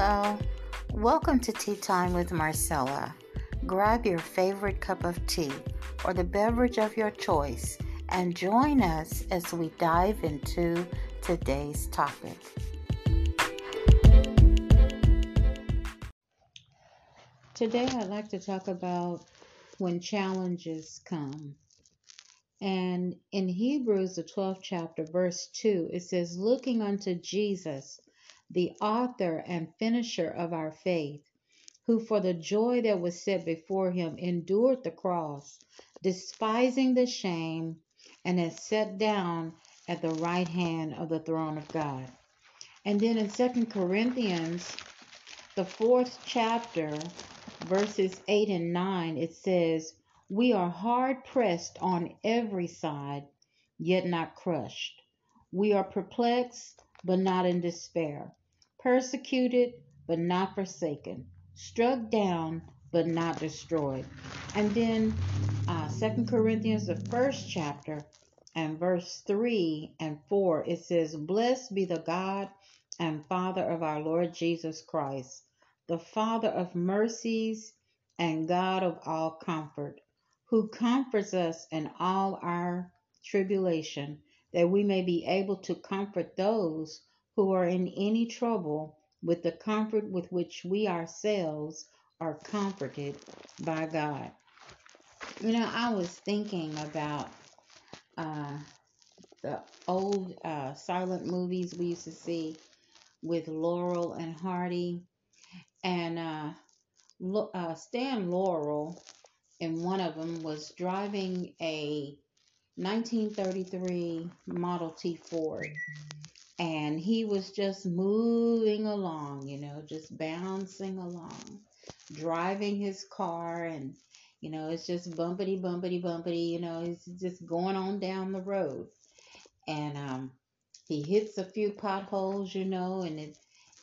Hello, welcome to Tea Time with Marcella. Grab your favorite cup of tea or the beverage of your choice and join us as we dive into today's topic. Today, I'd like to talk about when challenges come. And in Hebrews, the 12th chapter, verse 2, it says, Looking unto Jesus, the author and finisher of our faith, who for the joy that was set before him endured the cross, despising the shame, and has sat down at the right hand of the throne of God. And then in Second Corinthians, the fourth chapter, verses 8 and 9, it says, We are hard pressed on every side, yet not crushed. We are perplexed, but not in despair persecuted but not forsaken, struck down but not destroyed. And then uh, 2 Corinthians, the first chapter, and verse 3 and 4, it says, Blessed be the God and Father of our Lord Jesus Christ, the Father of mercies and God of all comfort, who comforts us in all our tribulation, that we may be able to comfort those who are in any trouble with the comfort with which we ourselves are comforted by God. You know, I was thinking about uh, the old uh, silent movies we used to see with Laurel and Hardy. And uh, uh, Stan Laurel, in one of them, was driving a 1933 Model T Ford he was just moving along, you know, just bouncing along, driving his car, and you know, it's just bumpity, bumpity, bumpity, you know, he's just going on down the road, and um, he hits a few potholes, you know, and it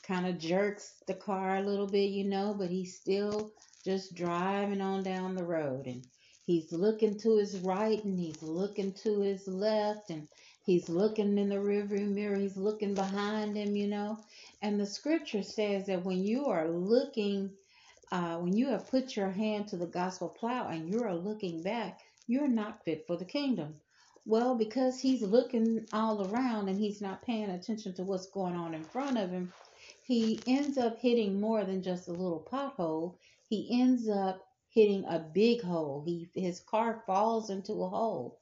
kind of jerks the car a little bit, you know, but he's still just driving on down the road, and he's looking to his right and he's looking to his left, and He's looking in the rearview mirror. He's looking behind him, you know. And the scripture says that when you are looking, uh, when you have put your hand to the gospel plow and you are looking back, you're not fit for the kingdom. Well, because he's looking all around and he's not paying attention to what's going on in front of him, he ends up hitting more than just a little pothole. He ends up hitting a big hole. He his car falls into a hole.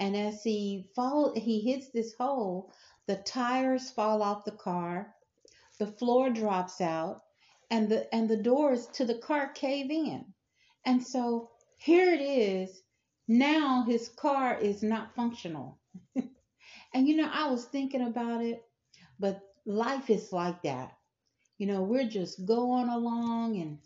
And as he fall, he hits this hole, the tires fall off the car, the floor drops out, and the and the doors to the car cave in. And so here it is. Now his car is not functional. and you know, I was thinking about it, but life is like that. You know, we're just going along and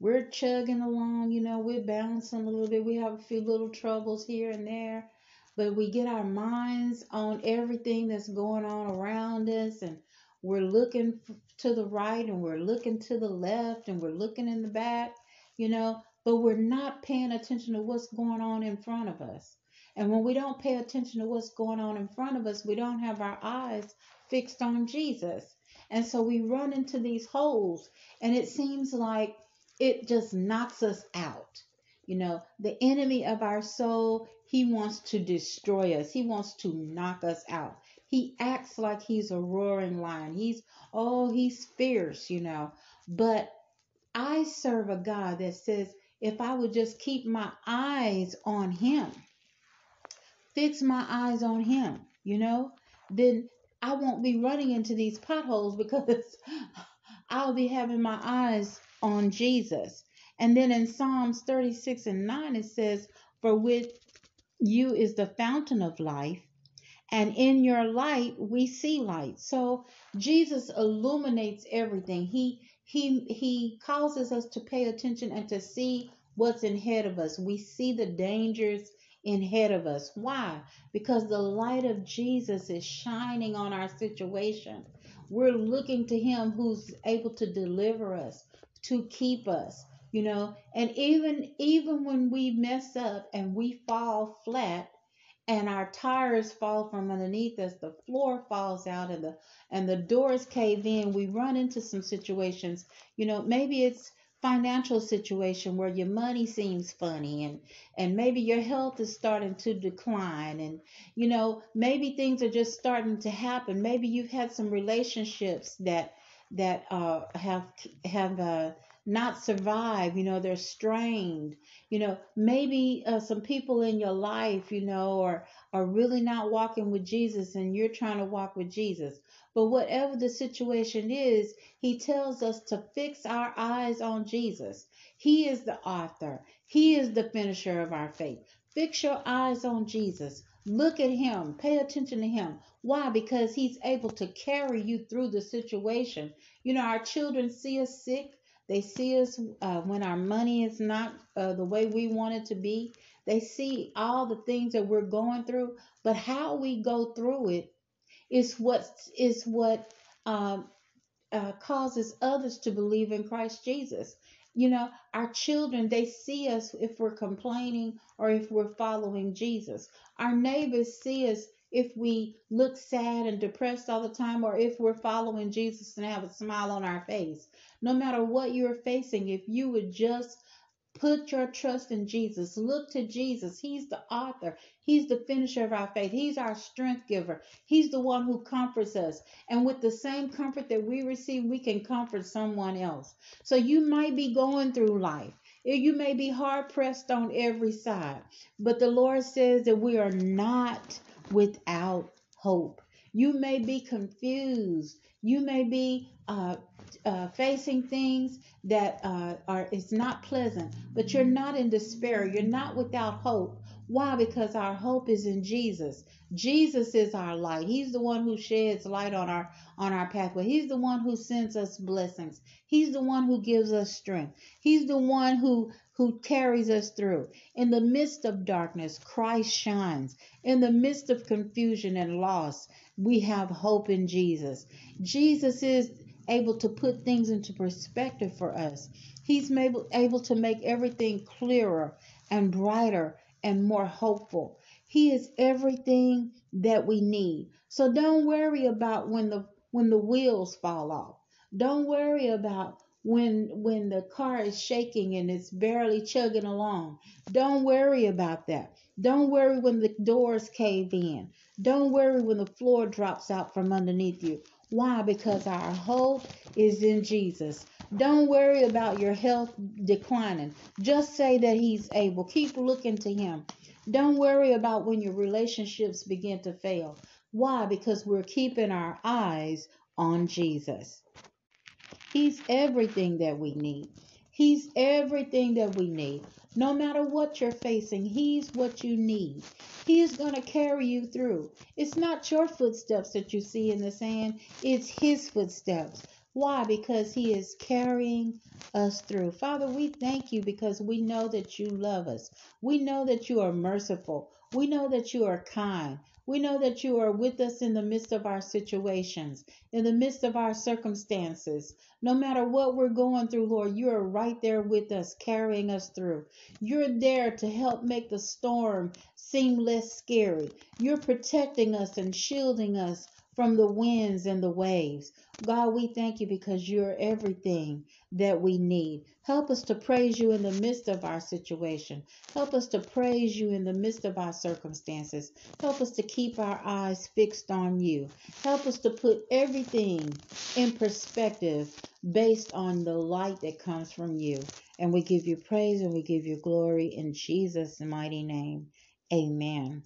we're chugging along, you know, we're bouncing a little bit. We have a few little troubles here and there but we get our minds on everything that's going on around us and we're looking to the right and we're looking to the left and we're looking in the back, you know, but we're not paying attention to what's going on in front of us. And when we don't pay attention to what's going on in front of us, we don't have our eyes fixed on Jesus. And so we run into these holes, and it seems like it just knocks us out. You know, the enemy of our soul, he wants to destroy us. He wants to knock us out. He acts like he's a roaring lion. He's, oh, he's fierce, you know. But I serve a God that says, if I would just keep my eyes on him, fix my eyes on him, you know, then I won't be running into these potholes because I'll be having my eyes on Jesus. And then in Psalms 36 and 9, it says, For with you is the fountain of life, and in your light we see light. So Jesus illuminates everything. He he he causes us to pay attention and to see what's ahead of us. We see the dangers ahead of us. Why? Because the light of Jesus is shining on our situation. We're looking to him who's able to deliver us, to keep us, you know and even even when we mess up and we fall flat and our tires fall from underneath us the floor falls out and the and the doors cave in we run into some situations. You know maybe it's financial situation where your money seems funny and and maybe your health is starting to decline and you know maybe things are just starting to happen. Maybe you've had some relationships that that uh, have have uh, not survive. You know, they're strained. You know, maybe uh, some people in your life, you know, are are really not walking with Jesus, and you're trying to walk with Jesus. But whatever the situation is, He tells us to fix our eyes on Jesus. He is the author. He is the finisher of our faith. Fix your eyes on Jesus. Look at him. Pay attention to him. Why? Because he's able to carry you through the situation. You know, our children see us sick. They see us uh, when our money is not uh, the way we want it to be. They see all the things that we're going through, but how we go through it is what is what um, uh, causes others to believe in Christ Jesus. You know, our children, they see us if we're complaining or if we're following Jesus. Our neighbors see us if we look sad and depressed all the time or if we're following Jesus and have a smile on our face. No matter what you're facing, if you would just Put your trust in Jesus. Look to Jesus. He's the author. He's the finisher of our faith. He's our strength giver. He's the one who comforts us. And with the same comfort that we receive, we can comfort someone else. So you might be going through life. You may be hard pressed on every side. But the Lord says that we are not without hope. You may be confused. You may be uh, uh, facing things that uh, are it's not pleasant, but you're not in despair. You're not without hope. Why? Because our hope is in Jesus. Jesus is our light. He's the one who sheds light on our on our pathway. He's the one who sends us blessings. He's the one who gives us strength. He's the one who who carries us through. In the midst of darkness, Christ shines. In the midst of confusion and loss, we have hope in Jesus. Jesus is able to put things into perspective for us. He's able, able to make everything clearer and brighter and more hopeful. He is everything that we need. So don't worry about when the when the wheels fall off. Don't worry about when when the car is shaking and it's barely chugging along. Don't worry about that. Don't worry when the doors cave in. Don't worry when the floor drops out from underneath you. Why? Because our hope is in Jesus. Don't worry about your health declining. Just say that He's able. Keep looking to Him. Don't worry about when your relationships begin to fail. Why? Because we're keeping our eyes on Jesus. He's everything that we need. He's everything that we need. No matter what you're facing, He's what you need. He is going to carry you through. It's not your footsteps that you see in the sand, it's His footsteps. Why? Because He is carrying us through. Father, we thank you because we know that you love us. We know that you are merciful. We know that you are kind. We know that you are with us in the midst of our situations, in the midst of our circumstances. No matter what we're going through, Lord, you are right there with us, carrying us through. You're there to help make the storm seem less scary. You're protecting us and shielding us from the winds and the waves. God, we thank you because you're everything that we need. Help us to praise you in the midst of our situation. Help us to praise you in the midst of our circumstances. Help us to keep our eyes fixed on you. Help us to put everything in perspective based on the light that comes from you. And we give you praise and we give you glory in Jesus' mighty name. Amen.